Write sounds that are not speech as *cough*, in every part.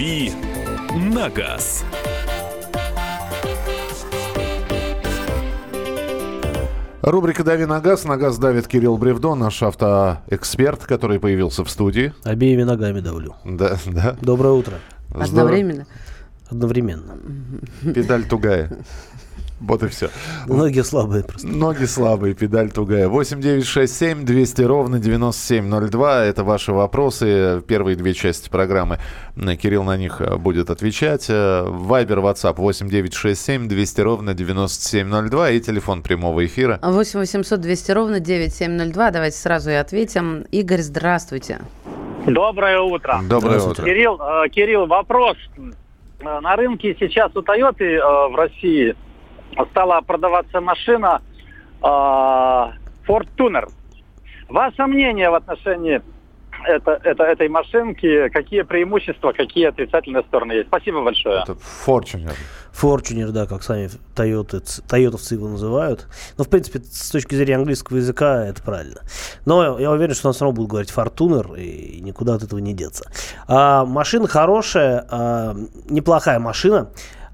«Дави на газ». Рубрика «Дави на газ». На газ давит Кирилл Бревдо, наш автоэксперт, который появился в студии. Обеими ногами давлю. Да, да. Доброе утро. Одновременно? Одновременно. Педаль тугая. *laughs* Вот и все. Ноги слабые просто. Ноги слабые, педаль тугая. 8 9 6 7 200 ровно 9702. Это ваши вопросы. Первые две части программы. Кирилл на них э, будет отвечать. Вайбер, WhatsApp 8 9 6 7 200 ровно 9702. И телефон прямого эфира. 8 800 200 ровно 9702. Давайте сразу и ответим. Игорь, здравствуйте. Доброе утро. Доброе утро. Кирилл, э, Кирилл, вопрос. Э, На рынке сейчас у Toyota э, в России стала продаваться машина э, Ford Tuner. Ваше мнение в отношении это, это, этой машинки, какие преимущества, какие отрицательные стороны есть? Спасибо большое. Это Fortuner. Fortuner, да, как сами тойоты, тойотовцы его называют. Но, в принципе, с точки зрения английского языка это правильно. Но я уверен, что он все равно будет говорить Fortuner, и никуда от этого не деться. А, машина хорошая, а, неплохая машина.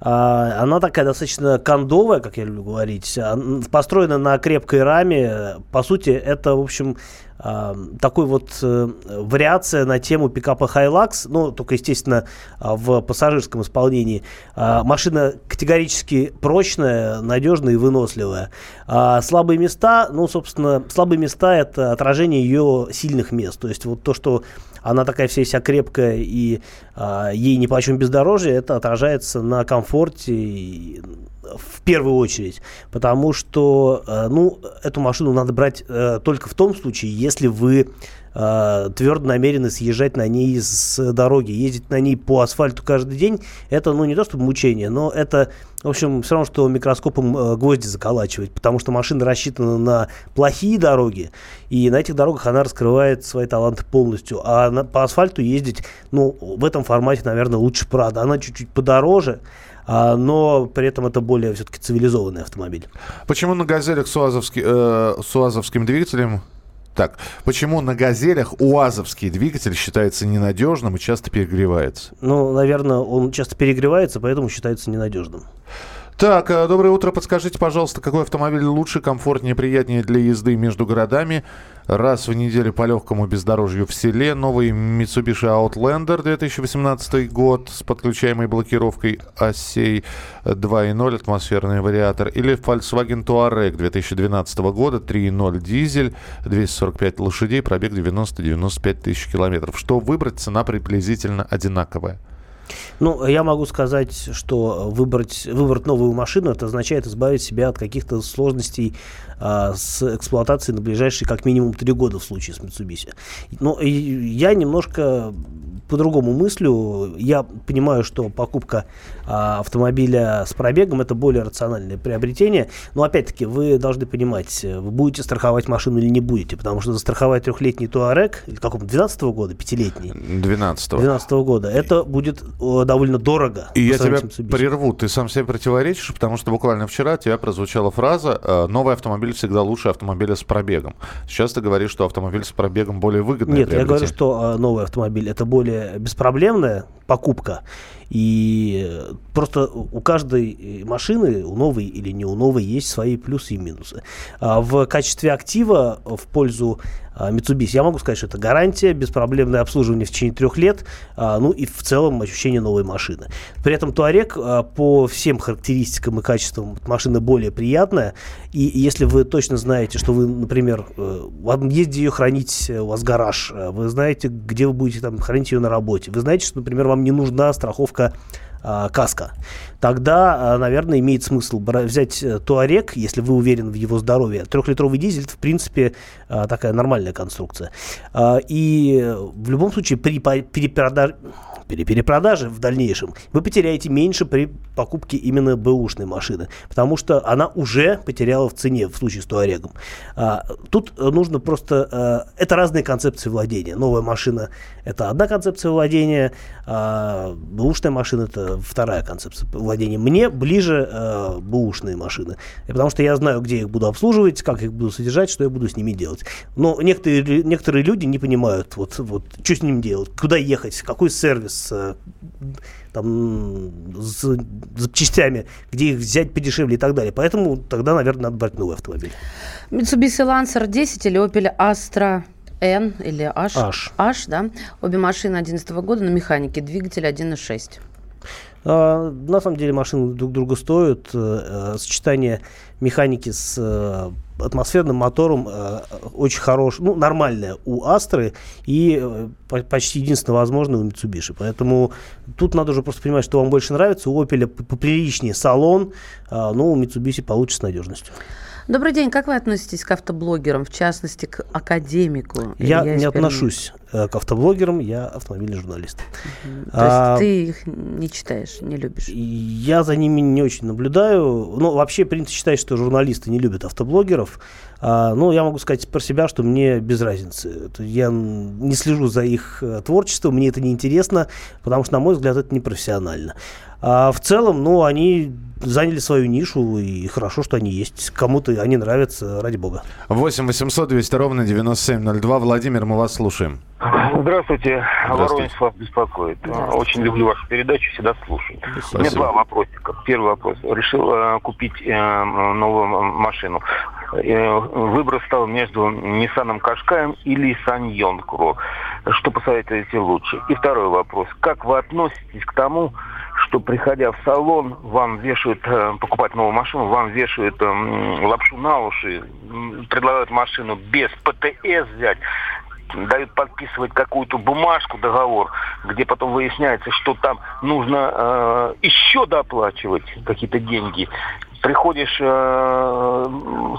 А, Она такая достаточно кондовая, как я люблю говорить, а, построена на крепкой раме. По сути, это, в общем, а, такой вот э, вариация на тему пикапа Hilux, ну, только, естественно, в пассажирском исполнении. Машина категорически прочная, надежная и выносливая. Слабые места, ну, собственно, слабые места – это отражение ее сильных мест. То есть вот то, что она такая вся вся крепкая и а, ей ни по чем бездорожье, это отражается на комфорте и в первую очередь, потому что, э, ну, эту машину надо брать э, только в том случае, если вы э, твердо намерены съезжать на ней с дороги, ездить на ней по асфальту каждый день, это, ну, не то чтобы мучение, но это, в общем, все равно, что микроскопом э, гвозди заколачивать, потому что машина рассчитана на плохие дороги, и на этих дорогах она раскрывает свои таланты полностью, а на- по асфальту ездить, ну, в этом формате, наверное, лучше Прада, она чуть-чуть подороже, а, но при этом это более все-таки цивилизованный автомобиль. Почему на газелях с, э, с уазовским двигателем... Так, почему на газелях уазовский двигатель считается ненадежным и часто перегревается? Ну, наверное, он часто перегревается, поэтому считается ненадежным. Так, э, доброе утро. Подскажите, пожалуйста, какой автомобиль лучше, комфортнее, приятнее для езды между городами? Раз в неделю по легкому бездорожью в селе. Новый Mitsubishi Outlander 2018 год с подключаемой блокировкой осей 2.0 атмосферный вариатор. Или Volkswagen Touareg 2012 года 3.0 дизель, 245 лошадей, пробег 90-95 тысяч километров. Что выбрать? Цена приблизительно одинаковая. Ну, я могу сказать, что выбрать, выбрать новую машину, это означает избавить себя от каких-то сложностей а, с эксплуатацией на ближайшие как минимум три года в случае с Mitsubishi. Но и я немножко по-другому мыслю. Я понимаю, что покупка а, автомобиля с пробегом это более рациональное приобретение. Но опять-таки вы должны понимать, э, вы будете страховать машину или не будете, потому что застраховать трехлетний Туарек, или каком 12 года, пятилетний, 12 2012 года, это будет э, довольно дорого. И я тебя прерву. Ты сам себе противоречишь, потому что буквально вчера от тебя прозвучала фраза э, «новый автомобиль всегда лучше автомобиля с пробегом». Сейчас ты говоришь, что автомобиль с пробегом более выгодный. Нет, я говорю, что э, новый автомобиль это более беспроблемная покупка. И э, просто у каждой э, машины, у новой или не у новой, есть свои плюсы и минусы. А В качестве актива в пользу Mitsubishi я могу сказать, что это гарантия, беспроблемное обслуживание в течение трех лет, а, ну и в целом ощущение новой машины. При этом Touareg а, по всем характеристикам и качествам машины более приятная. И если вы точно знаете, что вы, например, э, вам есть ее хранить, э, у вас гараж, э, вы знаете, где вы будете там хранить ее на работе, вы знаете, что, например, вам не нужна страховка а, каска, тогда, а, наверное, имеет смысл взять Туарек, если вы уверены в его здоровье. Трехлитровый дизель, в принципе, а, такая нормальная конструкция. И в любом случае при перепродаже при перепродаже в дальнейшем вы потеряете меньше при покупке именно бэушной машины, потому что она уже потеряла в цене в случае с Туарегом. А, тут э, нужно просто... а, это разные концепции владения. Новая машина – это одна концепция владения, а бэушная машина – это вторая концепция владения. Мне ближе э, бэушные машины, потому что я знаю, где их буду обслуживать, как их буду содержать, что я буду с ними делать. Но некоторые, некоторые люди не понимают, вот, вот, что с ним делать, куда ехать, какой сервис, э, там, с запчастями, где их взять подешевле и так далее. Поэтому тогда, наверное, надо брать новый автомобиль. Mitsubishi Lancer 10 или Opel Astra N или H? H. H, да. Обе машины 2011 года на механике, двигатель 1.6. А, на самом деле машины друг друга стоят. Э, э, сочетание механики с э, атмосферным мотором э, очень хорош, ну, нормальное у Астры и э, по- почти единственно возможное у Mitsubishi. Поэтому тут надо уже просто понимать, что вам больше нравится. У Opel поприличнее салон, а, но у Mitsubishi получше с надежностью. Добрый день, как вы относитесь к автоблогерам, в частности, к академику? Я Илья не отношусь э, к автоблогерам, я автомобильный журналист. То А, есть ты их не читаешь, не любишь? Я за ними не очень наблюдаю. Ну, вообще принято считать, что журналисты не любят автоблогеров. А, ну, я могу сказать про себя, что мне без разницы. Я не слежу за их э, творчеством, мне это не интересно, потому что, на мой взгляд, это непрофессионально. А в целом, ну, они заняли свою нишу, и хорошо, что они есть. Кому-то они нравятся, ради бога. 8 800 200 ровно 9702. Владимир, мы вас слушаем. Здравствуйте. Здравствуйте. Воронеж вас беспокоит. Очень люблю вашу передачу, всегда слушаю. У меня Спасибо. два вопросика. Первый вопрос. Решил э, купить э, новую машину. Э, выбор стал между Nissan Qashqai или Sanyon Pro. Что посоветуете лучше? И второй вопрос. Как вы относитесь к тому, что приходя в салон, вам вешают, покупать новую машину, вам вешают м, лапшу на уши, предлагают машину без ПТС взять, дают подписывать какую-то бумажку, договор, где потом выясняется, что там нужно э, еще доплачивать какие-то деньги. Приходишь, э,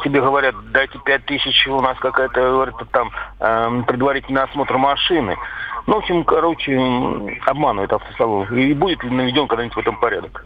тебе говорят, дайте пять тысяч, у нас какая-то, говорят, там э, предварительный осмотр машины. Ну, в общем, короче, обманывает автосалон. И будет ли наведен когда-нибудь в этом порядок?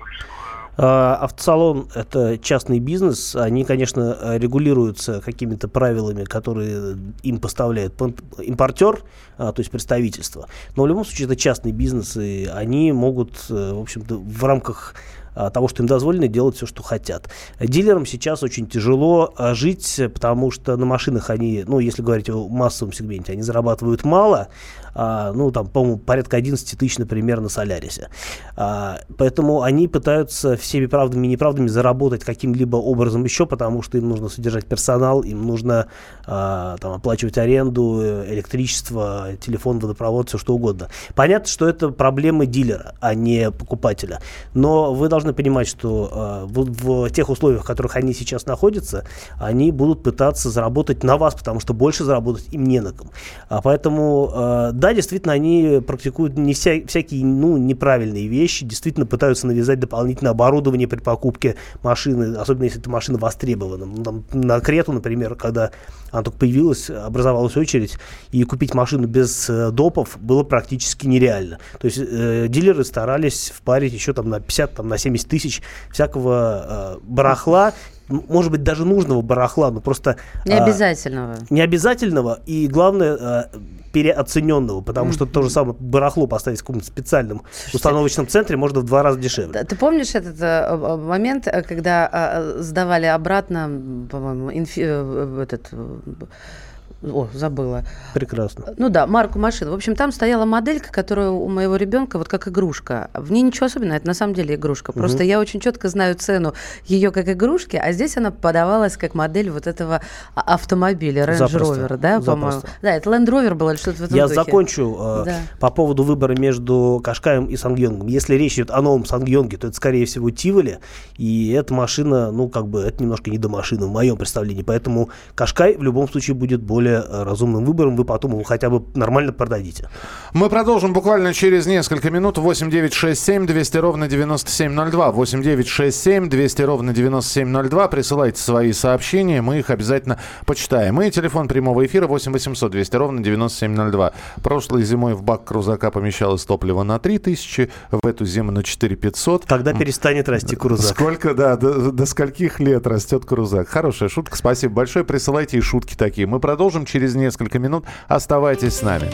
А, Автосалон – это частный бизнес. Они, конечно, регулируются какими-то правилами, которые им поставляет импортер, а, то есть представительство. Но в любом случае это частный бизнес, и они могут, э, в общем-то, в рамках того, что им дозволено, делать все, что хотят. Дилерам сейчас очень тяжело а, жить, потому что на машинах они, ну, если говорить о массовом сегменте, они зарабатывают мало, а, ну, там, по-моему, порядка 11 тысяч, например, на Солярисе. А, поэтому они пытаются всеми правдами и неправдами заработать каким-либо образом еще, потому что им нужно содержать персонал, им нужно а, там, оплачивать аренду, э, электричество, телефон, водопровод, все что угодно. Понятно, что это проблемы дилера, а не покупателя. Но вы должны понимать, что а, в, в тех условиях, в которых они сейчас находятся, они будут пытаться заработать на вас, потому что больше заработать им не на ком. А поэтому, э, да, действительно, они практикуют не вся- всякие ну, неправильные вещи, действительно пытаются навязать дополнительное оборудование при покупке машины, особенно если эта машина востребована. Ну, там, на Крету, например, когда она только появилась, образовалась очередь, и купить машину без э, допов было практически нереально. То есть э, дилеры старались впарить еще там на 50, там, на 70 тысяч всякого э, барахла, может быть, даже нужного барахла, но просто... А, обязательного. необязательного и, главное, э, переоцененного, потому что то же самое барахло поставить в каком-то специальном установочном центре можно в два раза дешевле. Ты помнишь этот э, э, момент, э, когда э, сдавали обратно, по-моему, инфи- э, этот, э, о, забыла. Прекрасно. Ну да, марку машин. В общем, там стояла моделька, которая у моего ребенка вот как игрушка. В ней ничего особенного, это на самом деле игрушка. Просто я очень четко знаю цену ее как игрушки, а здесь она подавалась как модель вот этого а- автомобиля, Range Запросто. Rover, да, по-моему. Да, это Land Rover было или что-то в этом Я духе. закончу э, Да. по поводу выбора между Кашкаем и Сангьонгом. Если речь идет о новом Сангьонге, то это, скорее всего, Тиволи. И эта машина, ну, как бы, это немножко не до машины в моем представлении. Поэтому Кашкай в любом случае будет более э, разумным выбором. Вы потом его хотя бы нормально продадите. Мы продолжим буквально через несколько минут. 8 9 6 7 200 ровно 9702. 8 9 6 7 200 ровно 9702. Присылайте свои сообщения, мы их обязательно почитаем. И телефон прямого эфира 8 800 200 ровно 9702. Прошлой зимой в бак крузака помещалось топливо на 3000, в эту зиму на 4 500. Тогда перестанет расти крузак. Сколько, да, до, до скольких лет растет крузак? Хорошая шутка, спасибо большое. Присылайте и шутки такие. Мы продолжим через несколько минут. Оставайтесь с нами.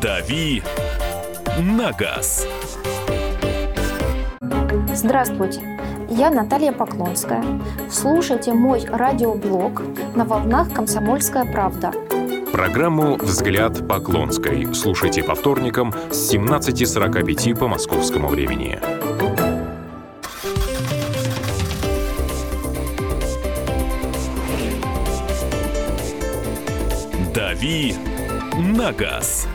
«Дави на газ». Здравствуйте, я Наталья Поклонская. Слушайте мой радиоблог на волнах «Комсомольская правда». Программу «Взгляд Поклонской» слушайте по вторникам с 17.45 по московскому времени. «Дави на газ».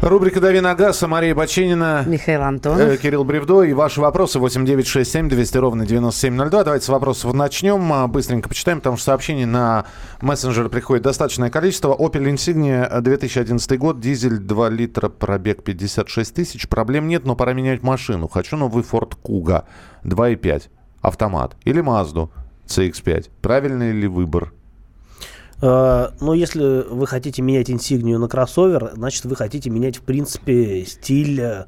Рубрика «Дави на газ», Мария Бачинина. Михаил Э, Антонов. Кирилл Бревдо и ваши вопросы 8967 200 ровно 9702. Давайте с вопросов начнем. А, Быстренько почитаем, потому что сообщений на мессенджер приходит достаточное количество. Opel Insignia 2011 год, дизель 2 литра, пробег 56 тысяч. Проблем нет, но пора менять машину. Хочу новый Ford Kuga 2.5, автомат. Или Mazda CX-5. Правильный ли выбор? Э, Но если вы хотите менять инсигнию на кроссовер, значит вы хотите менять, в принципе, стиль, э,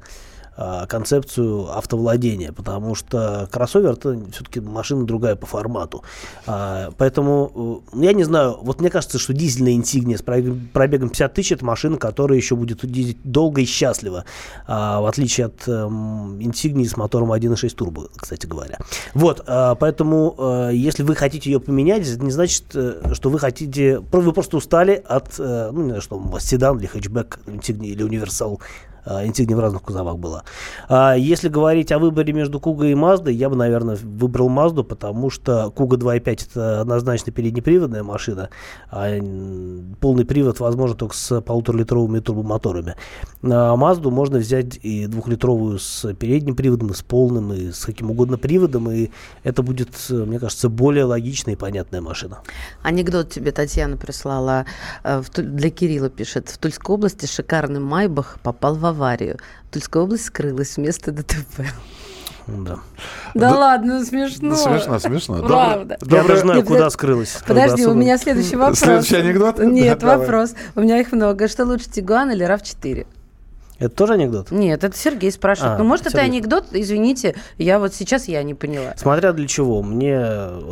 концепцию автовладения, потому что кроссовер это все-таки машина другая по формату. А, Поэтому э, я не знаю, вот мне кажется, что дизельная инсигния с пробегом пробегом 50 тысяч это машина, которая еще будет ездить долго и счастливо, а, в отличие от эм, инсигнии с мотором 1.6 турбо, кстати говоря. Вот, а, поэтому э, если вы хотите ее поменять, это не значит, э, что вы хотите, вы просто устали от, э, ну не знаю, что седан или хэтчбэк инсигния или универсал а, Insignia в разных кузовах была. А если говорить о выборе между Куга и Маздой, я бы, наверное, выбрал Мазду, потому что Куга 2.5 это однозначно переднеприводная машина, а полный привод возможен только с полуторалитровыми турбомоторами. А Мазду можно взять и двухлитровую с передним приводом, и с полным, и с каким угодно приводом, и это будет, мне кажется, более логичная и понятная машина. Анекдот тебе Татьяна прислала. э, Для Кирилла пишет. В Тульской области шикарный Майбах попал в аварию. Тульская область скрылась вместо ДТП. Да. Да Да- ладно, смешно. Ну, смешно, смешно. Правда. Я доброе- даже знаю, Нет, куда скрылась. Подожди, у меня следующий вопрос. Следующий анекдот? Нет, *laughs* Давай. вопрос. У меня их много. Что лучше, Тигуан или RAV4? Это тоже анекдот? Нет, это Сергей спрашивает. А, ну, может, это Сергей. анекдот? Извините, я вот сейчас я не поняла. Смотря для чего. Мне,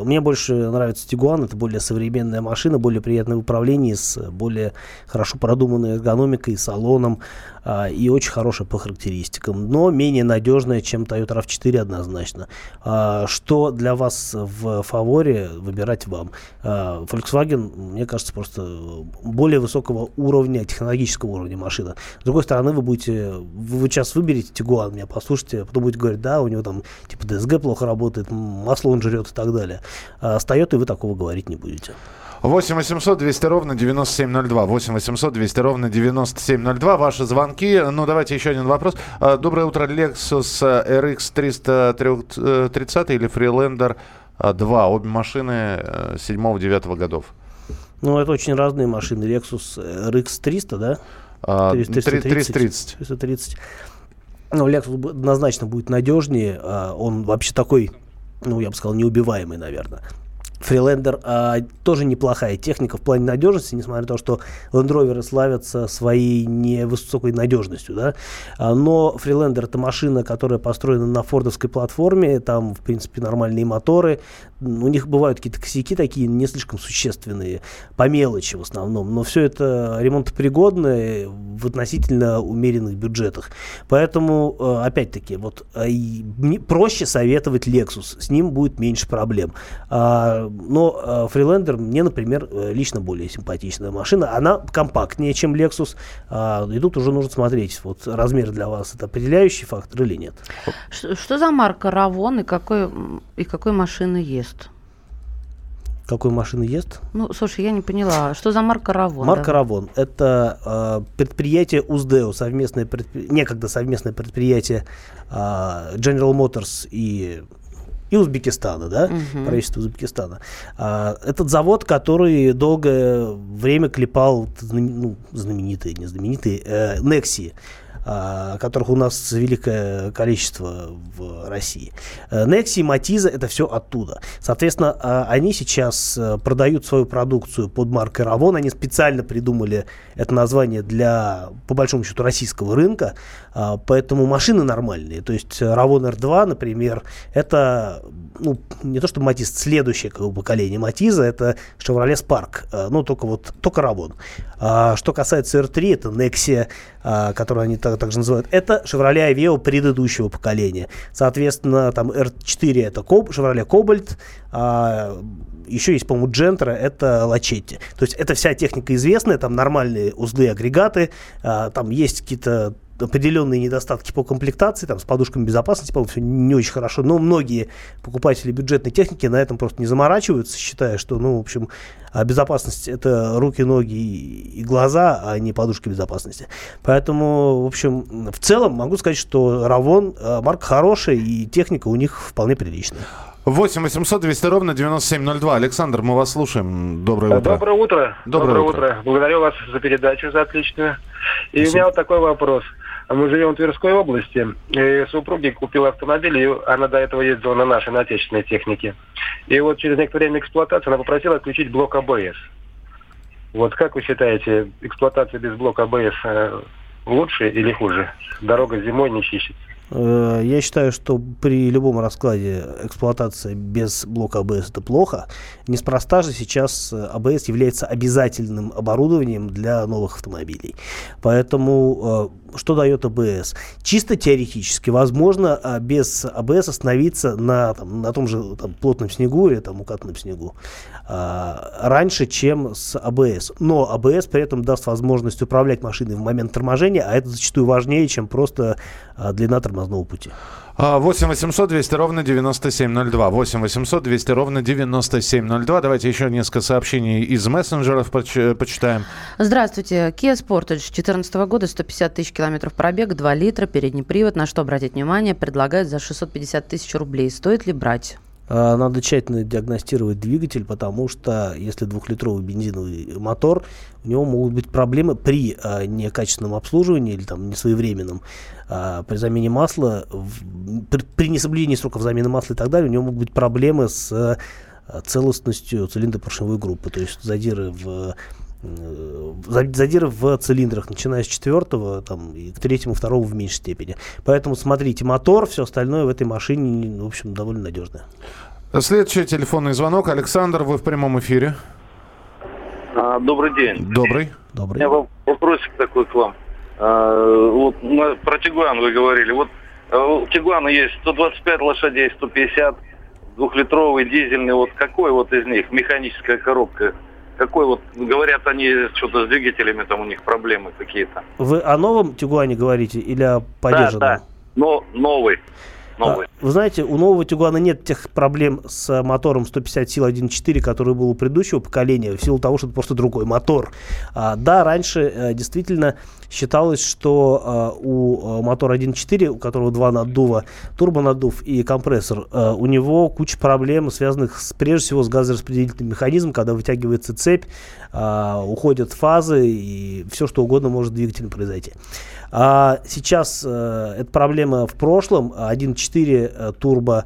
мне больше нравится Тигуан. Это более современная машина, более приятное в управлении, с более хорошо продуманной эргономикой, салоном а, и очень хорошая по характеристикам. Но менее надежная, чем Toyota RAV4 однозначно. А, что для вас в фаворе, выбирать вам. А, Volkswagen, мне кажется, просто более высокого уровня, технологического уровня машина. С другой стороны, вы будете, вы, вы сейчас выберете Тигуан, меня послушайте, а потом будете говорить, да, у него там типа DSG плохо работает, масло он жрет и так далее. А Toyota вы такого говорить не будете. 8 800 200 ровно 9702. 8 800 200 ровно 9702. Ваши звонки. Ну, давайте еще один вопрос. А, Доброе утро. Lexus RX 330 или Freelander 2. Обе машины 7-9 годов. Ну, это очень разные машины. Lexus RX 300, да? А, 330. 330. 330. Ну, Lexus однозначно будет надежнее. а, Он вообще такой, ну, я бы сказал, неубиваемый, наверное. Фрилендер а, тоже неплохая техника в плане надежности, несмотря на то, что Land Rover славятся своей невысокой надежностью, да. А, но Фрилендер это машина, которая построена на фордовской платформе, там, в принципе, нормальные моторы, у них бывают какие-то косяки такие не слишком существенные, по мелочи в основном, но все это ремонтопригодное в относительно умеренных бюджетах. Поэтому, э, опять-таки, вот э, проще советовать Lexus, с ним будет меньше проблем. А, но э, Freelander мне, например, лично более симпатичная машина. Она компактнее, чем Lexus. А, и тут уже нужно смотреть, вот размер для вас это определяющий фактор или нет. Что, что за марка Равон и какой, и какой машины ест? Какой машины ест? Ну, слушай, я не поняла. Что за марка Равон? Марка да? Равон. Это э, предприятие УЗДЭО, совместное предпри- некогда совместное предприятие э, General Motors и и Узбекистана, да, Мгм. правительство Узбекистана. А, этот завод, который долгое время клепал ну, знаменитые, не знаменитые, э, Nexi. А, которых у нас великое количество в России. Nexi и Matiz это все оттуда. Соответственно, а, они сейчас э, продают свою продукцию под маркой Ravon. Они специально придумали это название для, по большому счету, российского рынка. А, поэтому машины нормальные. То есть Ravon R2, например, это ну, не то что Матиз, следующее как бы, поколение Матиза, это Chevrolet Spark, э, ну, только вот, только. А, что касается R3, это Nexia, которую они так, также называют, это Chevrolet Aveo предыдущего поколения. Соответственно, там R4 это Chevrolet Cobalt, а, еще есть, по-моему, Джентра, это Лачетти. То есть это вся техника известная, там нормальные узлы, агрегаты, а, там есть какие-то определенные недостатки по комплектации, там, с подушками безопасности, по-моему, все не очень хорошо, но многие покупатели бюджетной техники на этом просто не заморачиваются, считая, что, ну, в общем, а безопасность это руки, ноги и глаза, а не подушки безопасности. Поэтому, в общем, в целом могу сказать, что Равон э, марка хорошая и техника у них вполне приличная. 8 800 200 ровно 9702. Александр, мы вас слушаем. Доброе утро. Доброе утро. Доброе, Доброе утро. утро. Благодарю вас за передачу, за отличную. И Спасибо. у меня вот такой вопрос. Мы живем в Тверской области, и супруги купила автомобиль, и она до этого ездила на нашей, на отечественной технике. И вот через некоторое время эксплуатации она попросила отключить блок АБС. Вот как вы считаете, эксплуатация без блока АБС э, лучше или хуже? Дорога зимой не чистится. Э, я считаю, что при любом раскладе эксплуатация без блока АБС это плохо. Неспроста же сейчас АБС является обязательным оборудованием для новых автомобилей. Поэтому э, что дает АБС? Чисто теоретически возможно а без АБС остановиться на, там, на том же там, плотном снегу или там, укатанном снегу а, раньше, чем с АБС. Но АБС при этом даст возможность управлять машиной в момент торможения, а это зачастую важнее, чем просто а, длина тормозного пути. 8 800 200 ровно 9702. 8 800 200 ровно 9702. Давайте еще несколько сообщений из мессенджеров поч- почитаем. Здравствуйте. Kia Sportage 2014 года, 150 тысяч километров пробега, 2 литра, передний привод. На что обратить внимание? Предлагают за 650 тысяч рублей. Стоит ли брать? А, надо тщательно диагностировать двигатель, потому что если двухлитровый бензиновый мотор, у него могут быть проблемы при а, некачественном обслуживании или там несвоевременном, а, при замене масла, в, при, при несоблюдении сроков замены масла и так далее, у него могут быть проблемы с целостностью цилиндропоршневой группы, то есть задиры в Э, задиры в цилиндрах, начиная с четвертого там, и к третьему, второму в меньшей степени. Поэтому смотрите, мотор, все остальное в этой машине, в общем, довольно надежное. Следующий телефонный звонок. Александр, вы в прямом эфире. А, добрый день. Добрый. Добрый. У меня вопросик такой к вам. А, вот про Тигуан вы говорили. Вот а, у Тигуана есть 125 лошадей, 150, двухлитровый дизельный. Вот какой вот из них механическая коробка какой вот, говорят они, что-то с двигателями там у них проблемы какие-то. Вы о новом Тигуане говорите или о поддержанном? Да, да, но новый. новый. А, вы знаете, у нового Тигуана нет тех проблем с мотором 150 сил 1.4, который был у предыдущего поколения, в силу того, что это просто другой мотор. А, да, раньше а, действительно считалось, что э, у э, мотора 1.4, у которого два наддува, турбонаддув и компрессор, э, у него куча проблем, связанных с, прежде всего с газораспределительным механизмом, когда вытягивается цепь, э, уходят фазы и все что угодно может двигателем произойти. А сейчас э, эта проблема в прошлом. 1.4 э, турбо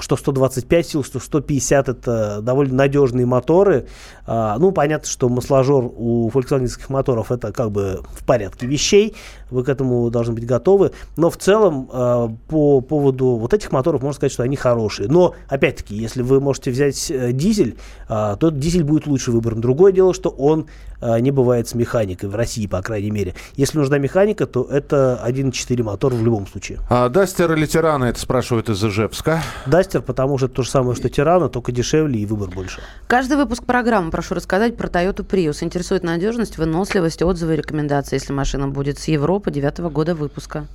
что 125 сил, что 150 это довольно надежные моторы. А, ну, понятно, что масложор у фольксвагенских моторов это как бы в порядке вещей, вы к этому должны быть готовы. Но в целом а, по поводу вот этих моторов можно сказать, что они хорошие. Но, опять-таки, если вы можете взять э, дизель, то дизель будет лучший выбором. Другое дело, что он не бывает с механикой, в России, по крайней мере. Если нужна механика, то это 1.4 мотор в любом случае. А Дастер или Тирана, это спрашивают из Ижевска. Дастер, потому что это то же самое, что Тирана, только дешевле и выбор больше. Каждый выпуск программы прошу рассказать про Toyota Prius. Интересует надежность, выносливость, отзывы и рекомендации, если машина будет с Европы девятого года выпуска.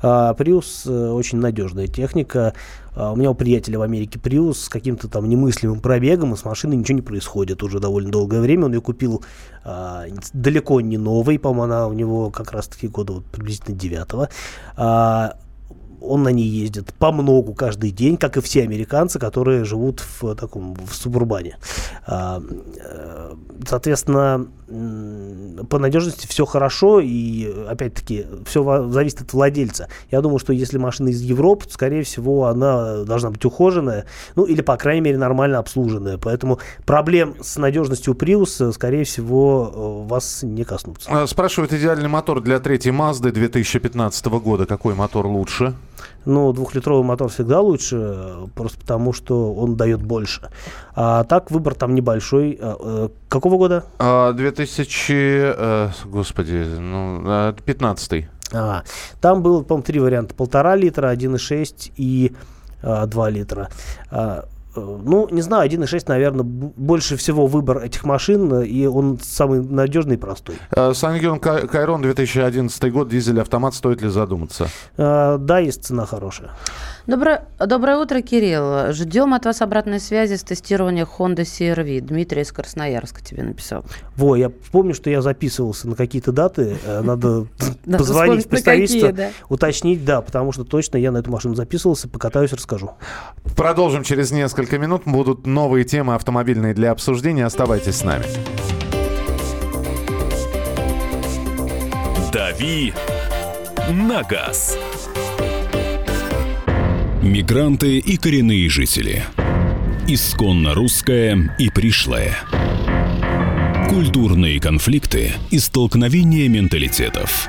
А, Prius uh, очень надежная техника. Uh, у меня у приятеля в Америке Prius с каким-то там немыслимым пробегом, и с машиной ничего не происходит уже довольно долгое время. Он ее купил uh, далеко не новый, по-моему, она у него как раз-таки года вот, приблизительно девятого он на ней ездит по многу каждый день, как и все американцы, которые живут в таком в субурбане. А, э, соответственно, по надежности все хорошо, и опять-таки все зависит от владельца. Я думаю, что если машина из Европы, то, скорее всего, она должна быть ухоженная, ну или, по крайней мере, нормально обслуженная. Поэтому проблем с надежностью Prius, скорее всего, вас не коснутся. А, спрашивают идеальный мотор для третьей Mazda 2015 года. Какой мотор лучше? Ну, двухлитровый мотор всегда лучше, просто потому что он дает больше. А так выбор там небольшой. А, э, какого года? 2000, а, э, господи, ну, 15 а, там было, по-моему, три варианта. Полтора литра, 1,6 и а, 2 литра. Э, ну, не знаю, 1.6, наверное, больше всего выбор этих машин, э, и он самый надежный и простой. Э, Сангион Кайрон 2011 год, дизель автомат, стоит ли задуматься? Да, есть цена хорошая. Доброе, доброе утро, Кирилл. Ждем от вас обратной связи с тестированием Honda CR-V. Дмитрий из Красноярска тебе написал. Во, я помню, что я записывался на какие-то даты. *laughs* Надо позвонить в представительство, уточнить, да, потому что точно я на эту машину записывался, покатаюсь, расскажу. Продолжим через несколько минут. Будут новые темы автомобильные для обсуждения. Оставайтесь с нами. «Дави на газ». Мигранты и коренные жители. Исконно русская и пришлая. Культурные конфликты и столкновения менталитетов.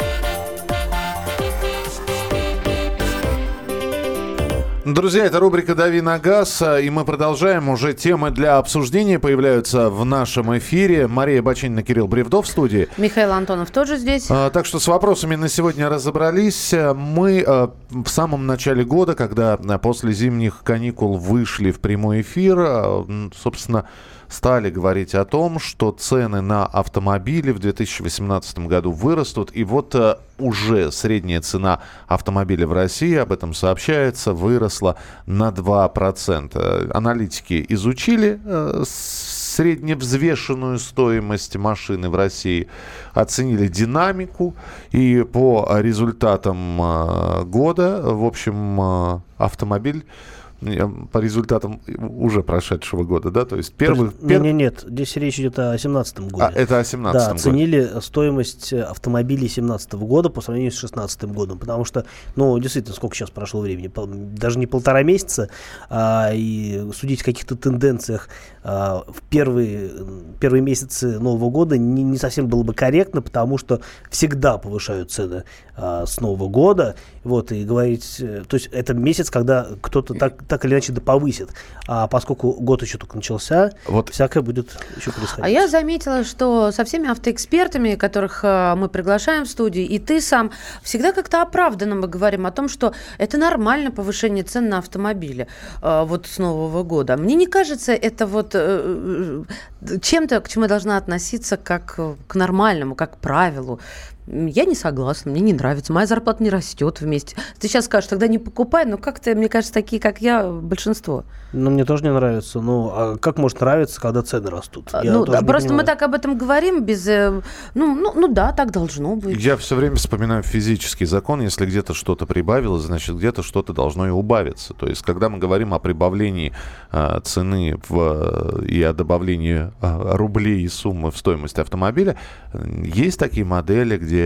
Друзья, это рубрика «Дави на газ», и мы продолжаем. Уже темы для обсуждения появляются в нашем эфире. Мария Бачинина, Кирилл Бревдов в студии. Михаил Антонов тоже здесь. А, так что с вопросами на сегодня разобрались. Мы а, в самом начале года, когда а, после зимних каникул вышли в прямой эфир, а, собственно, стали говорить о том, что цены на автомобили в 2018 году вырастут. И вот э, уже средняя цена автомобиля в России, об этом сообщается, выросла на 2%. Аналитики изучили э, средневзвешенную стоимость машины в России, оценили динамику, и по результатам э, года, в общем, автомобиль по результатам уже прошедшего года, да? То есть первых... Нет, пер... нет, нет, здесь речь идет о 2017 годе. А, это о 2017 да, оценили стоимость автомобилей 2017 года по сравнению с 2016 годом, потому что, ну, действительно, сколько сейчас прошло времени? Даже не полтора месяца, а, и судить о каких-то тенденциях а, в первые, первые месяцы Нового года не, не совсем было бы корректно, потому что всегда повышают цены а, с Нового года, вот, и говорить, э, то есть это месяц, когда кто-то так, так или иначе да повысит, а поскольку год еще только начался, вот. всякое будет еще происходить. А я заметила, что со всеми автоэкспертами, которых а, мы приглашаем в студию, и ты сам, всегда как-то оправданно мы говорим о том, что это нормально повышение цен на автомобили а, вот с Нового года. Мне не кажется это вот э, э, чем-то, к чему я должна относиться как к нормальному, как к правилу. Я не согласна, мне не нравится. Моя зарплата не растет вместе. Ты сейчас скажешь, тогда не покупай, но как-то, мне кажется, такие, как я, большинство. Ну, мне тоже не нравится. Ну, а как может нравиться, когда цены растут? А, я ну, да, просто мы так об этом говорим без... Э, ну, ну, ну да, так должно быть. Я все время вспоминаю физический закон. Если где-то что-то прибавилось, значит, где-то что-то должно и убавиться. То есть, когда мы говорим о прибавлении э, цены в, и о добавлении э, рублей и суммы в стоимость автомобиля, есть такие модели, где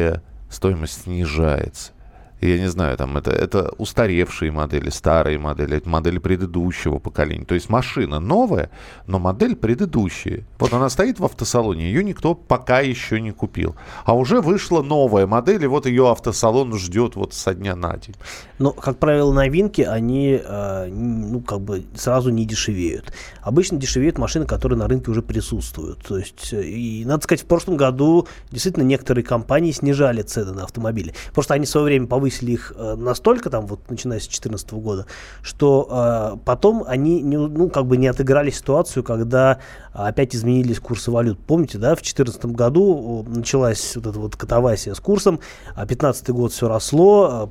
стоимость снижается я не знаю, там это, это устаревшие модели, старые модели, это модели предыдущего поколения. То есть машина новая, но модель предыдущая. Вот она стоит в автосалоне, ее никто пока еще не купил. А уже вышла новая модель, и вот ее автосалон ждет вот со дня на день. Но, как правило, новинки, они э, ну, как бы сразу не дешевеют. Обычно дешевеют машины, которые на рынке уже присутствуют. То есть, э, и надо сказать, в прошлом году действительно некоторые компании снижали цены на автомобили. Просто они в свое время повысили повысили их э, настолько, там, вот, начиная с 2014 года, что э, потом они, не, ну, как бы не отыграли ситуацию, когда опять изменились курсы валют. Помните, да, в 2014 году началась вот эта вот катавасия с курсом, а 2015 год все росло, а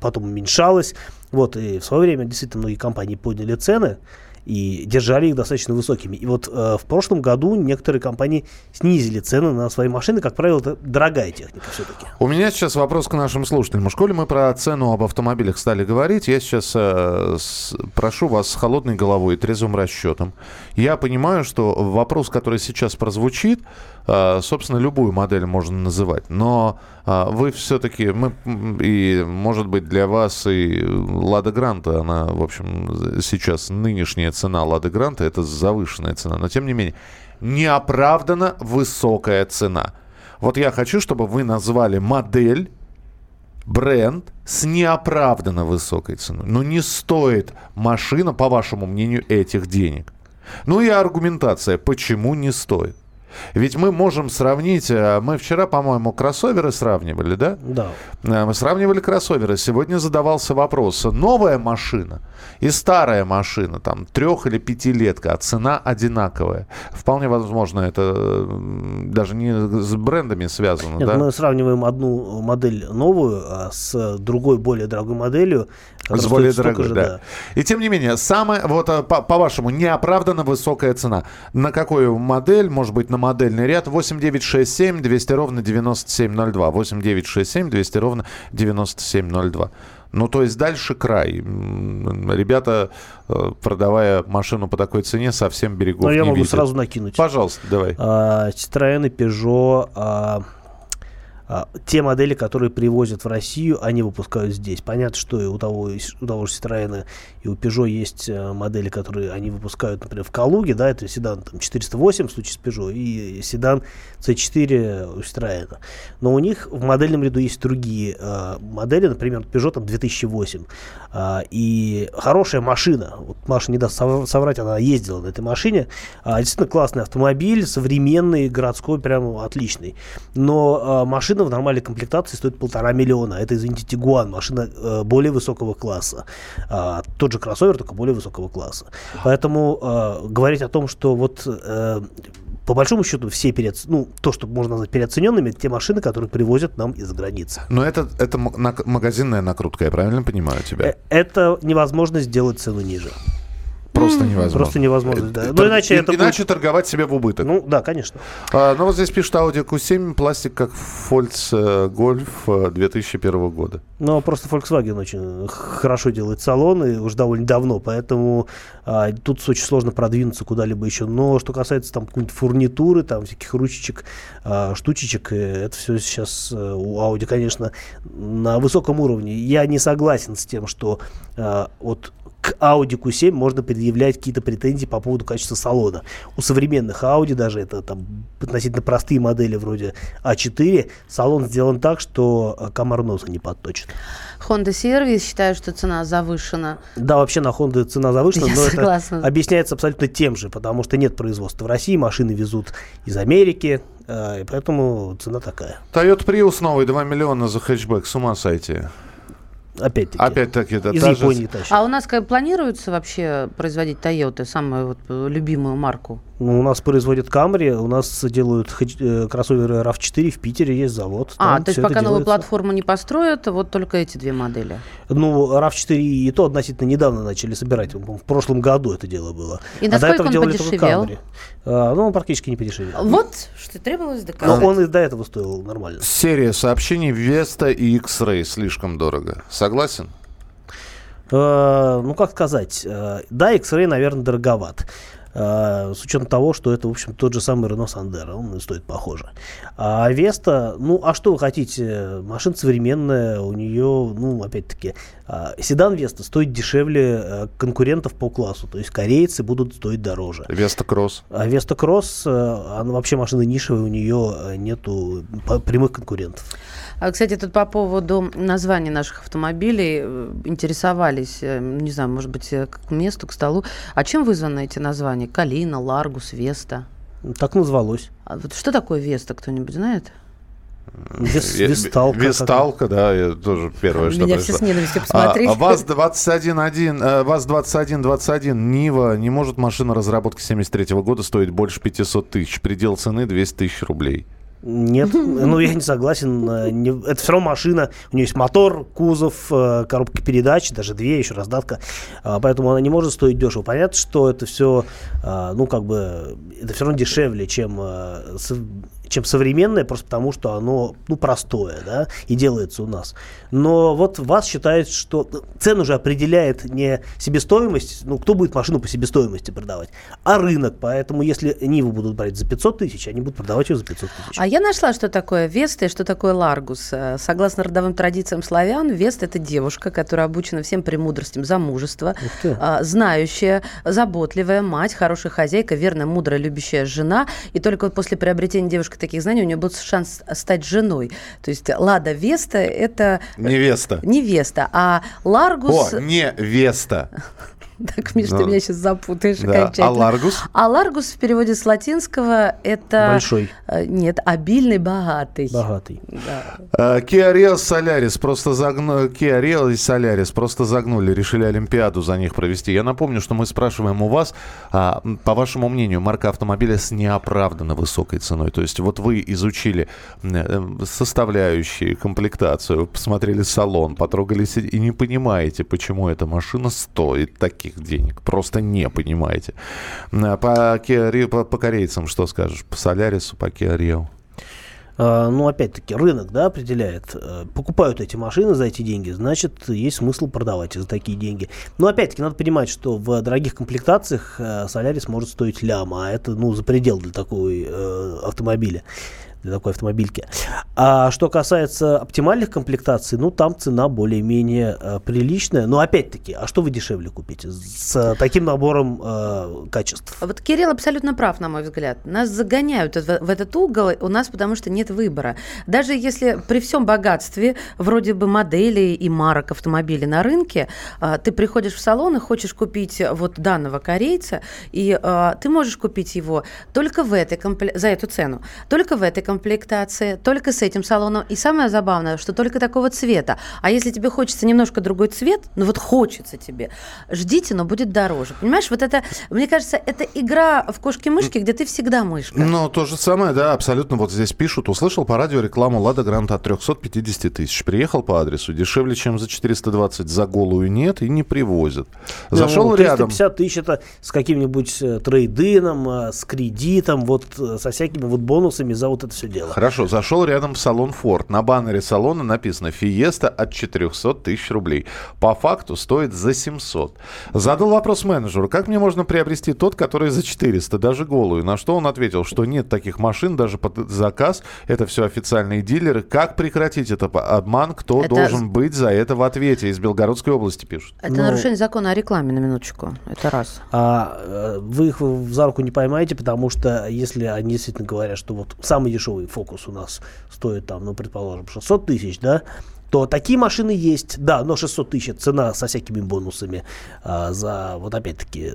потом уменьшалось. Вот, и в свое время действительно многие компании подняли цены, и держали их достаточно высокими. И вот э, в прошлом году некоторые компании снизили цены на свои машины. Как правило, это дорогая техника все-таки. У меня сейчас вопрос к нашим слушателям. В школе мы про цену об автомобилях стали говорить. Я сейчас э, с, прошу вас с холодной головой и трезвым расчетом. Я понимаю, что вопрос, который сейчас прозвучит, э, собственно, любую модель можно называть. Но э, вы все-таки, мы, и, может быть, для вас и Лада Гранта, она, в общем, сейчас нынешняя цена Лады Гранта – это завышенная цена. Но, тем не менее, неоправданно высокая цена. Вот я хочу, чтобы вы назвали модель, бренд с неоправданно высокой ценой. Но не стоит машина, по вашему мнению, этих денег. Ну и аргументация, почему не стоит. Ведь мы можем сравнить, э, мы вчера, по-моему, кроссоверы сравнивали, да? Да. Э, мы сравнивали кроссоверы. Сегодня задавался вопрос, новая машина и старая машина, там, трех- или пятилетка, а цена одинаковая. Вполне возможно, это даже не с брендами связано, Нет, да? мы сравниваем одну модель новую а с другой, более дорогой моделью. С более дорогой, же, да. да. И тем не менее, самая, вот э, по- по-вашему, неоправданно высокая цена. На какую модель, может быть, на модельный ряд 8967 200 ровно 9702. 8967 200 ровно 9702. Ну, то есть дальше край. Ребята, э, продавая машину по такой цене, совсем берегов Но не я могу видят. сразу накинуть. Пожалуйста, давай. А, Citroёn и Peugeot а, те модели, которые привозят в Россию, они выпускают здесь. Понятно, что и у того, у того же Citroёn и у Peugeot есть э, модели, которые они выпускают, например, в Калуге, да, это седан там, 408 в случае с Peugeot и седан C4 у Citroёn. Но у них в модельном ряду есть другие э, модели, например, Peugeot там 2008. Э, и хорошая машина, вот Маша не даст соврать, она ездила на этой машине, э, действительно классный автомобиль, современный, городской, прям отличный. Но э, машина в нормальной комплектации стоит полтора миллиона. Это, извините, Тигуан, машина э, более высокого класса. Э, тот же кроссовер, только более высокого класса. Поэтому э, говорить о том, что вот э, по большому счету все переоц... ну, то, что можно назвать переоцененными, те машины, которые привозят нам из границы. Но это, это магазинная накрутка, я правильно понимаю тебя? Э, это невозможно сделать цену ниже. Просто невозможно. Просто невозможно, да. Ну, иначе, и, это иначе будет... торговать себе в убыток. Ну, да, конечно. А, ну, вот здесь пишет Audi Q7, пластик как Volts Golf 2001 года. Ну, просто Volkswagen очень хорошо делает салоны, уже довольно давно, поэтому а, тут очень сложно продвинуться куда-либо еще. Но что касается там какой-нибудь фурнитуры, там всяких ручечек, а, штучечек, э, это все сейчас э, у Audi, конечно, на высоком уровне. Я не согласен с тем, что а, вот к Audi Q7 можно предъявлять какие-то претензии по поводу качества салона. У современных Audi, даже это там относительно простые модели вроде A4, салон сделан так, что э, комар носа не подточит. Honda CR-V считаю, что цена завышена. Да, вообще на Honda цена завышена, Я но согласна. это объясняется абсолютно тем же, потому что нет производства в России, машины везут из Америки, э, и поэтому цена такая. Toyota Prius новый, 2 миллиона за хэтчбэк, с ума сойти. Опять-таки. Опять-таки, да. Из Японии тащат. А у нас как, планируется вообще производить Toyota, самую вот любимую марку? Ну, у нас производят Camry, у нас делают э, кроссоверы RAV4, в Питере есть завод. А, то есть пока новую платформу не построят, вот только эти две модели? Ну, RAV4 и то относительно недавно начали собирать, в прошлом году это дело было. И а до этого он делали подешевел? Camry. А, ну, он практически не подешевел. Вот, что требовалось доказать. Но он и до этого стоил нормально. Серия сообщений Vesta и X-Ray слишком дорого. Согласен? Uh, ну, как сказать, uh, да, X-Ray, наверное, дороговат. Uh, с учетом того, что это, в общем, тот же самый Renault Sandero, он стоит похоже. А Веста, ну, а что вы хотите? Машина современная, у нее, ну, опять-таки, uh, седан Веста стоит дешевле uh, конкурентов по классу, то есть корейцы будут стоить дороже. Веста Кросс. А Веста Кросс, она вообще машина нишевая, у нее нету прямых конкурентов. А, кстати, тут по поводу названий наших автомобилей интересовались, не знаю, может быть, к месту, к столу. А чем вызваны эти названия? Калина, Ларгус, Веста? Так назвалось. А вот что такое Веста, кто-нибудь знает? Вес, весталка. Весталка, да, я тоже первое, что Меня пришло. все с ненавистью посмотрели. А, ВАЗ-21, э, ВАЗ-2121, Нива, не может машина разработки 73 года стоить больше 500 тысяч. Предел цены 200 тысяч рублей. Нет, *laughs* ну я не согласен. э, не- Это все равно машина. У нее есть мотор, кузов, э, коробка передач, даже две, еще раздатка. А, Поэтому она не может стоить дешево. Понятно, что это все, ну как бы, это все равно дешевле, чем, э, чем современное, просто потому что оно ну, простое, да, и делается у нас. Но вот вас считает, что ну, цену же определяет не себестоимость, ну кто будет машину по себестоимости продавать, а рынок. Поэтому если Ниву будут брать за 500 тысяч, они будут продавать ее за 500 тысяч. А я нашла, что такое Веста и что такое Ларгус. Э, Согласно родовым традициям славян, Веста – это девушка, которая обучена всем премудростям замужества, а, знающая, заботливая мать, хорошая хозяйка, верная, мудрая, любящая жена. И только вот после приобретения девушки таких знаний у нее будет шанс стать женой. То есть Лада Веста – это Невеста. невеста, а Ларгус... О, не Веста. *laughs* Так, Миш, ты Ну, меня сейчас запутаешь Да. окончательно. А Ларгус? А Ларгус в переводе с латинского – это... Большой. э, Нет, обильный, богатый. Богатый. Да. Э, Rio Solaris просто загнули. Rio и Solaris просто загнули, решили Олимпиаду за них провести. Я напомню, что мы спрашиваем у вас, а, по вашему мнению, марка автомобиля с неоправданно высокой ценой. То есть вот вы изучили э, составляющие, комплектацию, посмотрели салон, потрогали и не понимаете, почему эта машина стоит таких денег. Просто не понимаете. А По, Kia по, по корейцам что скажешь? По Солярису, по Kia? А, ну, опять-таки, рынок, да, определяет. Э, Покупают эти машины за эти деньги, значит, есть смысл продавать за такие деньги. Но, опять-таки, надо понимать, что в дорогих комплектациях э, Солярис может стоить ляма, а это, ну, за предел для такой э, автомобиля для такой автомобильки. А что касается оптимальных комплектаций, ну там цена более-менее э, приличная. Но опять-таки, а что вы дешевле купите с э, таким набором э, качеств? А Вот Кирилл абсолютно прав, на мой взгляд. Нас загоняют в, в этот угол у нас, потому что нет выбора. Даже если при всем богатстве, вроде бы моделей и марок автомобилей на рынке, а, ты приходишь в салон и хочешь купить вот данного корейца, и а, ты можешь купить его только в этой компле- за эту цену, только в этой комплектации, только с этим салоном. И самое забавное, что только такого цвета. А если тебе хочется немножко другой цвет, ну вот хочется тебе, ждите, но будет дороже. Понимаешь, вот это, мне кажется, это игра в кошки-мышки, где ты всегда мышка. Ну, то же самое, да, абсолютно. Вот здесь пишут. Услышал по радио рекламу «Лада Гранта» от 350 тысяч. Приехал по адресу. Дешевле, чем за 420 за голую нет и не привозят. Зашел Ну, рядом. 350 тысяч это с каким-нибудь э, трейдином, э, с кредитом, вот э, со всякими вот бонусами за вот это все дело. Хорошо, зашел рядом в салон Ford. На баннере салона написано «Фиеста от 400 тысяч рублей». По факту стоит за 700. Задал вопрос менеджеру, как мне можно приобрести тот, который за 400, даже голую? На что он ответил, что нет таких машин, даже под заказ. Это все официальные дилеры. Как прекратить этот обман? Кто Это- должен быть за это в ответе? Из Белгородской области пишут. Это Ну- нарушение закона о рекламе, на минуточку. Это раз. А э, вы их в- за руку не поймаете, потому что если они действительно говорят, что вот самый дешевый фокус у нас стоит там, ну, предположим, 600 тысяч, да, то такие машины есть, да, но 600 тысяч цена со всякими бонусами а, за, вот опять-таки,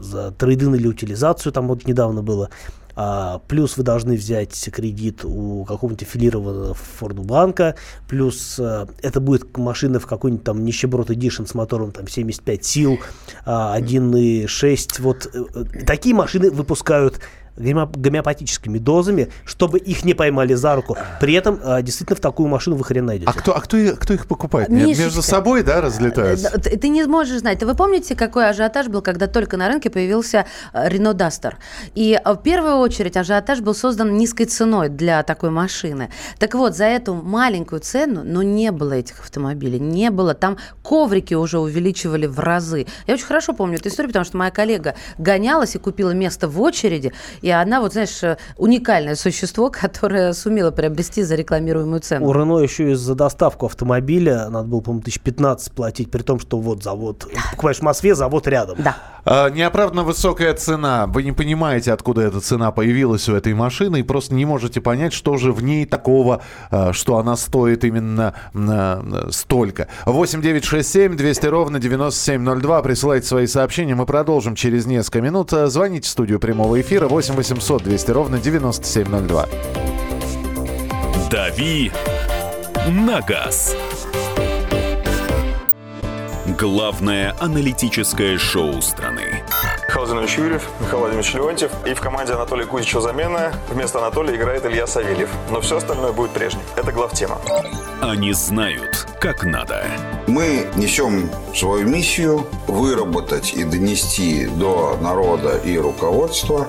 за трейдин или утилизацию, там вот недавно было. А, плюс вы должны взять кредит у какого-нибудь аффилированного Форду банка, плюс э, это будет машина в какой-нибудь там нищеброд Edition с мотором там 75 сил, а, 1.6. Вот э, э, такие машины выпускают гомеопатическими дозами, чтобы их не поймали за руку. При этом э, действительно в такую машину вы хрен найдете. А кто, а кто, кто их покупает? Мишечка. Между собой, да, разлетаются? Э, Ты не можешь знать. Вы помните, какой ажиотаж был, когда только на рынке появился Рено Дастер? И э, в первую очередь ажиотаж был создан низкой ценой для такой машины. Так вот, за эту маленькую цену, но не было этих автомобилей, не было. Там коврики уже увеличивали в разы. Я очень хорошо помню эту историю, потому что моя коллега гонялась и купила место в очереди, и она, вот знаешь, э, уникальное существо, которое сумело приобрести за рекламируемую цену. У Рено еще и за доставку автомобиля надо было, по-моему, тысяч 15 платить, при том, что вот завод, покупаешь в Москве, завод рядом. Да. А, Неоправданно высокая цена. Вы не понимаете, откуда эта цена появилась у этой машины, и просто не можете понять, что же в ней такого, а, что она стоит именно а, столько. 8 9 6 7 200 ровно 9702. Присылайте свои сообщения. Мы продолжим через несколько минут. Звоните в студию прямого эфира 8 800 200 ровно 9702. «Дави на газ». Главное аналитическое шоу страны. Михаил Владимирович Юрьев, Михаил Владимирович Леонтьев. И в команде Анатолия Кузичева замена. Вместо Анатолия играет Илья Савельев. Но все остальное будет прежним. Это главтема. Они знают, как надо. Мы несем свою миссию выработать и донести до народа и руководства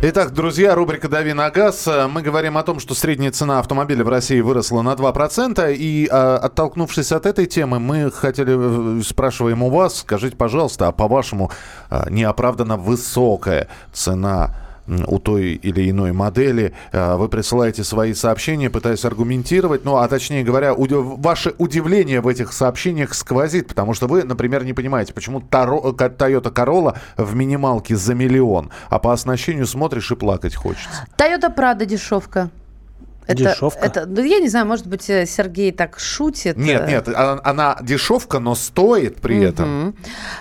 Итак, друзья, рубрика «Дави на газ». Мы говорим о том, что средняя цена автомобиля в России выросла на 2%. И э, оттолкнувшись от этой темы, мы хотели, э, спрашиваем у вас, скажите, пожалуйста, а по-вашему э, неоправданно высокая цена у той или иной модели. Вы присылаете свои сообщения, пытаясь аргументировать. Ну, а точнее говоря, уд- ваше удивление в этих сообщениях сквозит, потому что вы, например, не понимаете, почему Таро- Toyota Corolla в минималке за миллион, а по оснащению смотришь и плакать хочется. Toyota Prado дешевка. Это, Дешевка? Это, ну, я не знаю, может быть, э, Сергей так шутит. Нет, нет, а- она, дешевка, но стоит при этом.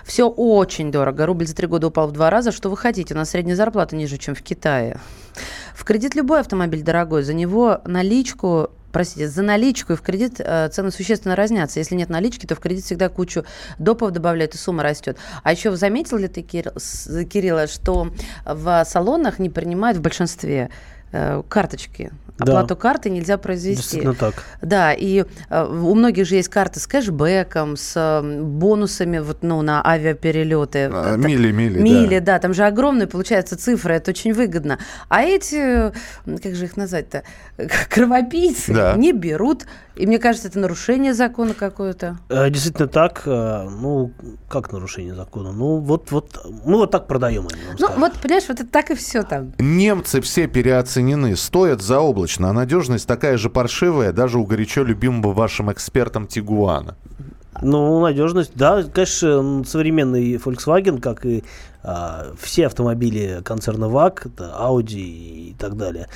Все очень дорого. Рубль за три года упал в два раза. Что вы хотите? У нас средняя зарплата ниже, чем в Китае. В кредит любой автомобиль дорогой. За него наличку простите, за наличку и в кредит э, цены существенно разнятся. Если нет налички, то в кредит всегда кучу допов добавляют, и сумма растет. А еще заметил ли ты, Кирилл, Кирилла, что в салонах не принимают в большинстве э, карточки? Да. Оплату карты нельзя произвести. Действительно так. Да, и э, у многих же есть карты с кэшбэком, с э, бонусами вот, ну, на авиаперелеты. А, Это- мили, мили, Мили, да. там же огромные, получаются, цифры, это очень выгодно. А эти, как же их назвать-то, кровопийцы Да. не берут. И мне кажется, это нарушение закона какое-то. Э, Действительно так. э, Ну, как нарушение закона? Ну, вот, вот, мы вот так продаем. они Ну, скажут. вот, понимаешь, вот это так и все там. Немцы все переоценены, стоят заоблачно, а надежность такая же паршивая даже у горячо любимого вашим экспертом Тигуана. Ну, надежность, да, конечно, современный Volkswagen, как и все автомобили концерна ВАГ, это Audi и так далее.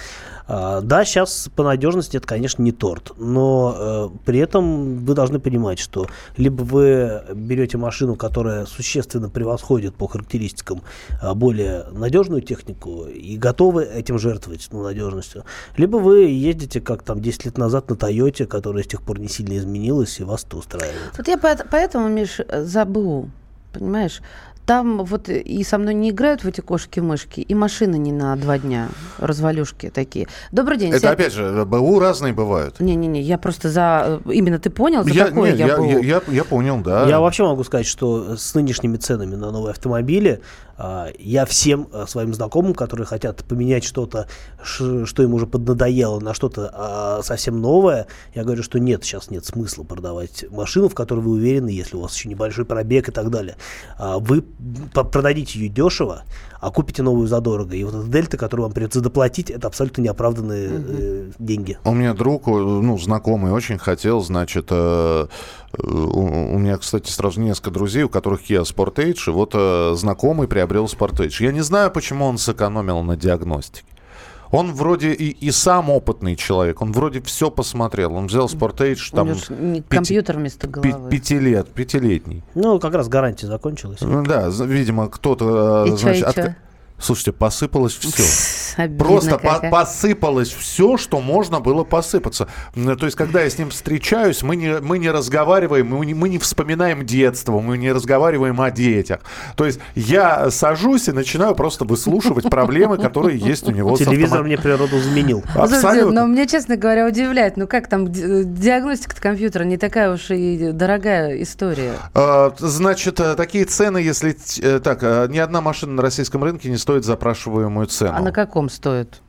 А, да, сейчас по надежности это, конечно, не торт, но э, при этом вы должны понимать, что либо вы берете машину, которая существенно превосходит по характеристикам а, более надежную технику и готовы этим жертвовать, ну, надежностью, либо вы ездите, как там 10 лет назад на Тойоте, которая с тех пор не сильно изменилась, и вас это устраивает. Вот я поэт- поэтому, Миш, за БУ, понимаешь? Там вот и со мной не играют в эти кошки-мышки, и машины не на два дня, развалюшки такие. Добрый день. Это Сер- опять же, БУ разные бывают. Не-не-не, я просто за... э, Именно ты понял, за Я, какое не, я, я, БУ? я, я- я понял, да. Я вообще могу сказать, что с нынешними ценами на новые автомобили а, я всем своим знакомым, которые хотят поменять что-то, что им уже поднадоело, на что-то а, совсем новое, я говорю, что нет, сейчас нет смысла продавать машину, в которой вы уверены, если у вас еще небольшой пробег и так далее. А, Вы продадите ее дешево, а купите новую задорого. И вот эта дельта, которую вам придется доплатить, это абсолютно неоправданные э, деньги. У меня друг, э, ну, знакомый очень хотел, значит, э, э, у, у меня, кстати, сразу несколько друзей, у которых Kia Sportage, и вот э, знакомый приобрел Sportage. Я не знаю, почему он сэкономил на диагностике. Он вроде и, и сам опытный человек, он вроде все посмотрел. Он взял Sportage, У там, пяти- компьютер вместо головы. пяти лет, пятилетний. Ну, как раз гарантия закончилась. Ну Да, видимо, кто-то... э, И чё, и чё? Слушайте, посыпалось все. *laughs* Обидно Просто по- а. посыпалось все, что можно было посыпаться. То есть, когда я с ним встречаюсь, мы не, мы не разговариваем, мы не, мы не вспоминаем детство, мы не разговариваем о детях. То есть, я сажусь и начинаю просто выслушивать проблемы, которые есть у него Телевизор мне природу заменил. Слушайте, Абсолютно. но мне, честно говоря, удивляет, ну как там ди- диагностика компьютера не такая уж и дорогая история. А, Значит, э, такие цены, если... э, Так, э, ни одна машина на российском рынке не стоит запрашиваемую цену. А на каком стоит?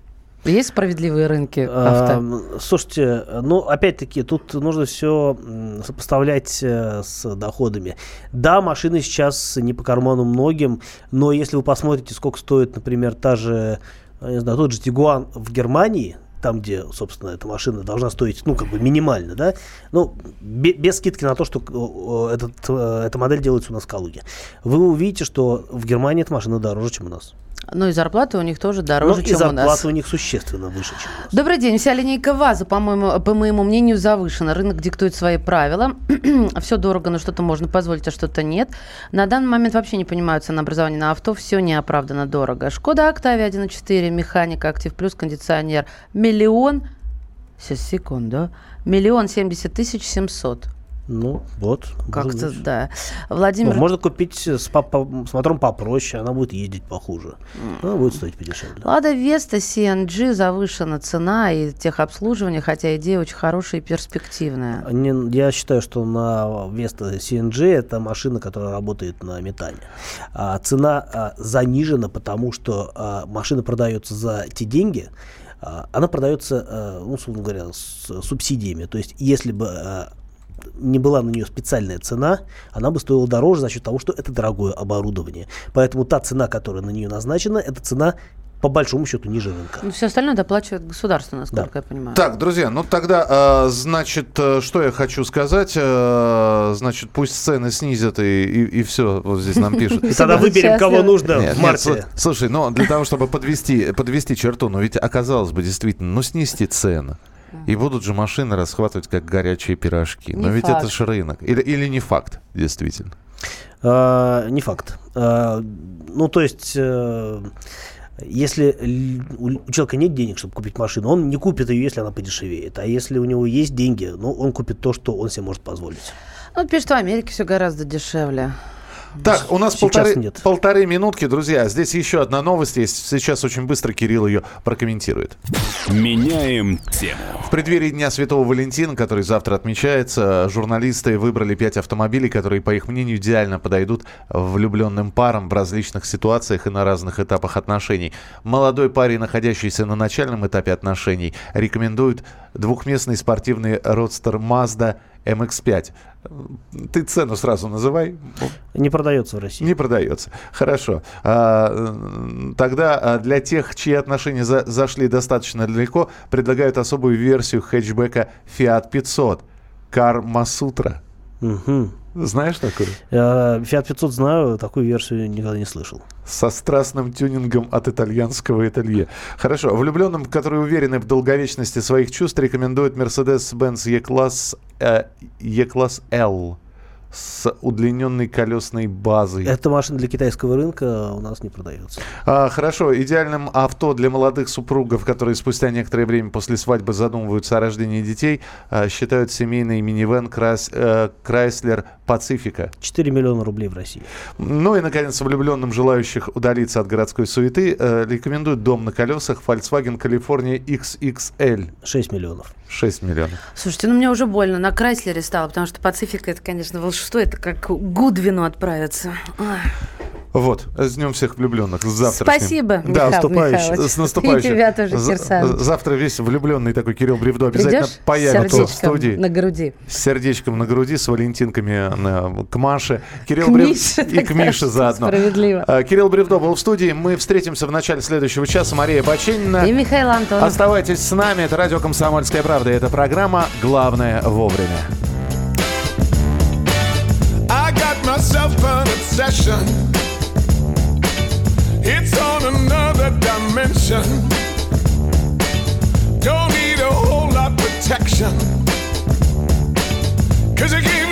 Есть справедливые рынки авто? Ам, Слушайте, ну, опять-таки, тут нужно все сопоставлять э, с доходами. Да, машины сейчас не по карману многим, но если вы посмотрите, сколько стоит, например, та же, э, не знаю, тот же Тигуан в Германии, там, где, собственно, эта машина должна стоить, ну, как бы минимально, да, ну, без скидки на то, что этот, эта модель делается у нас в Калуге, вы увидите, что в Германии эта машина дороже, чем у нас. Ну и зарплаты у них тоже дороже, Но чем и зарплаты у нас. у них существенно выше, чем у нас. Добрый день. Вся линейка ВАЗа, по-моему, по моему мнению, завышена. Рынок диктует свои правила. *clears throat* все дорого, но что-то можно позволить, а что-то нет. На данный момент вообще не понимаю ценообразование на авто. Все неоправданно дорого. Шкода Октавия 1.4, механика, актив плюс, кондиционер. Миллион... Сейчас, секунду. Миллион семьдесят тысяч семьсот. Ну, вот. Как-то, да. Владимир... Ну, можно купить с, по, с мотором попроще, она будет ездить похуже. Она будет стоить подешевле. Лада Веста CNG завышена цена и техобслуживание, хотя идея очень хорошая и перспективная. Не, я считаю, что на Веста CNG это машина, которая работает на метане. А, цена а, занижена, потому что а, машина продается за те деньги, а, она продается, а, ну, условно говоря, с субсидиями. То есть, если бы а, не была на нее специальная цена, она бы стоила дороже за счет того, что это дорогое оборудование. Поэтому та цена, которая на нее назначена, это цена по большому счету ниже рынка. Ну, все остальное доплачивает государство, насколько да. я понимаю. Так, друзья, ну тогда, э, значит, э, что я хочу сказать, э, значит, пусть цены снизят и, и, и все, вот здесь нам пишут. *laughs* И тогда выберем, кого нужно в марте. Слушай, ну для того, чтобы подвести, подвести черту, ну ведь оказалось бы действительно, ну снизьте цены. И будут же машины расхватывать как горячие пирожки. Не Но ведь это же рынок. Или, или не факт, действительно? А, не факт. А, ну, то есть... А если у человека нет денег, чтобы купить машину, он не купит ее, если она подешевеет. А если у него есть деньги, ну, он купит то, что он себе может позволить. Ну, пишет, в Америке все гораздо дешевле. Так, у нас полторы, нет. полторы минутки, друзья. Здесь еще одна новость есть. Сейчас очень быстро Кирилл ее прокомментирует. Меняем тему. В преддверии Дня Святого Валентина, который завтра отмечается, журналисты выбрали пять автомобилей, которые, по их мнению, идеально подойдут влюбленным парам в различных ситуациях и на разных этапах отношений. Молодой парень, находящийся на начальном этапе отношений, рекомендует двухместный спортивный родстер Mazda MX-5. Ты цену сразу называй. Не продается в России. Не продается. Хорошо. А, тогда а, для тех, чьи отношения за, зашли достаточно далеко, предлагают особую версию хэтчбека Fiat 500. Кармасутра. Угу. Знаешь такую? Fiat 500 знаю, такую версию никогда не слышал. Со страстным тюнингом от итальянского ателье. Хорошо. Влюбленным, которые уверены в долговечности своих чувств, рекомендуют Mercedes-Benz E-класс э, E-класс L с удлиненной колесной базой. Эта машина для китайского рынка у нас не продается. А, хорошо. Идеальным авто для молодых супругов, которые спустя некоторое время после свадьбы задумываются о рождении детей, а, считают семейный минивэн э, Chrysler Pacifica. 4 миллиона рублей в России. Ну и, наконец, влюбленным, желающих удалиться от городской суеты, э, рекомендуют дом на колесах Volkswagen California XXL. 6 миллионов. 6 миллионов. Слушайте, ну мне уже больно на Крайслере стало, потому что Пацифика это, конечно, волшебство, это как Гудвину отправиться. Вот, с днем всех влюбленных. С завтрашним. Спасибо, да, Михаил наступающим. С наступающим. И тебя тоже, Кирсан. Завтра весь влюбленный такой Кирилл Бревдо обязательно Придешь появится в студии. на груди. С сердечком на груди, с валентинками на, к Маше. Кирилл к Брев... Мише, и к Мише заодно. Справедливо. Кирилл Бревдо был в студии. Мы встретимся в начале следующего часа. Мария Баченина. И Михаил Антонов. Оставайтесь с нами. Это радио «Комсомольская правда». Это программа «Главное вовремя». It's on another dimension. Don't need a whole lot protection. Cause it gave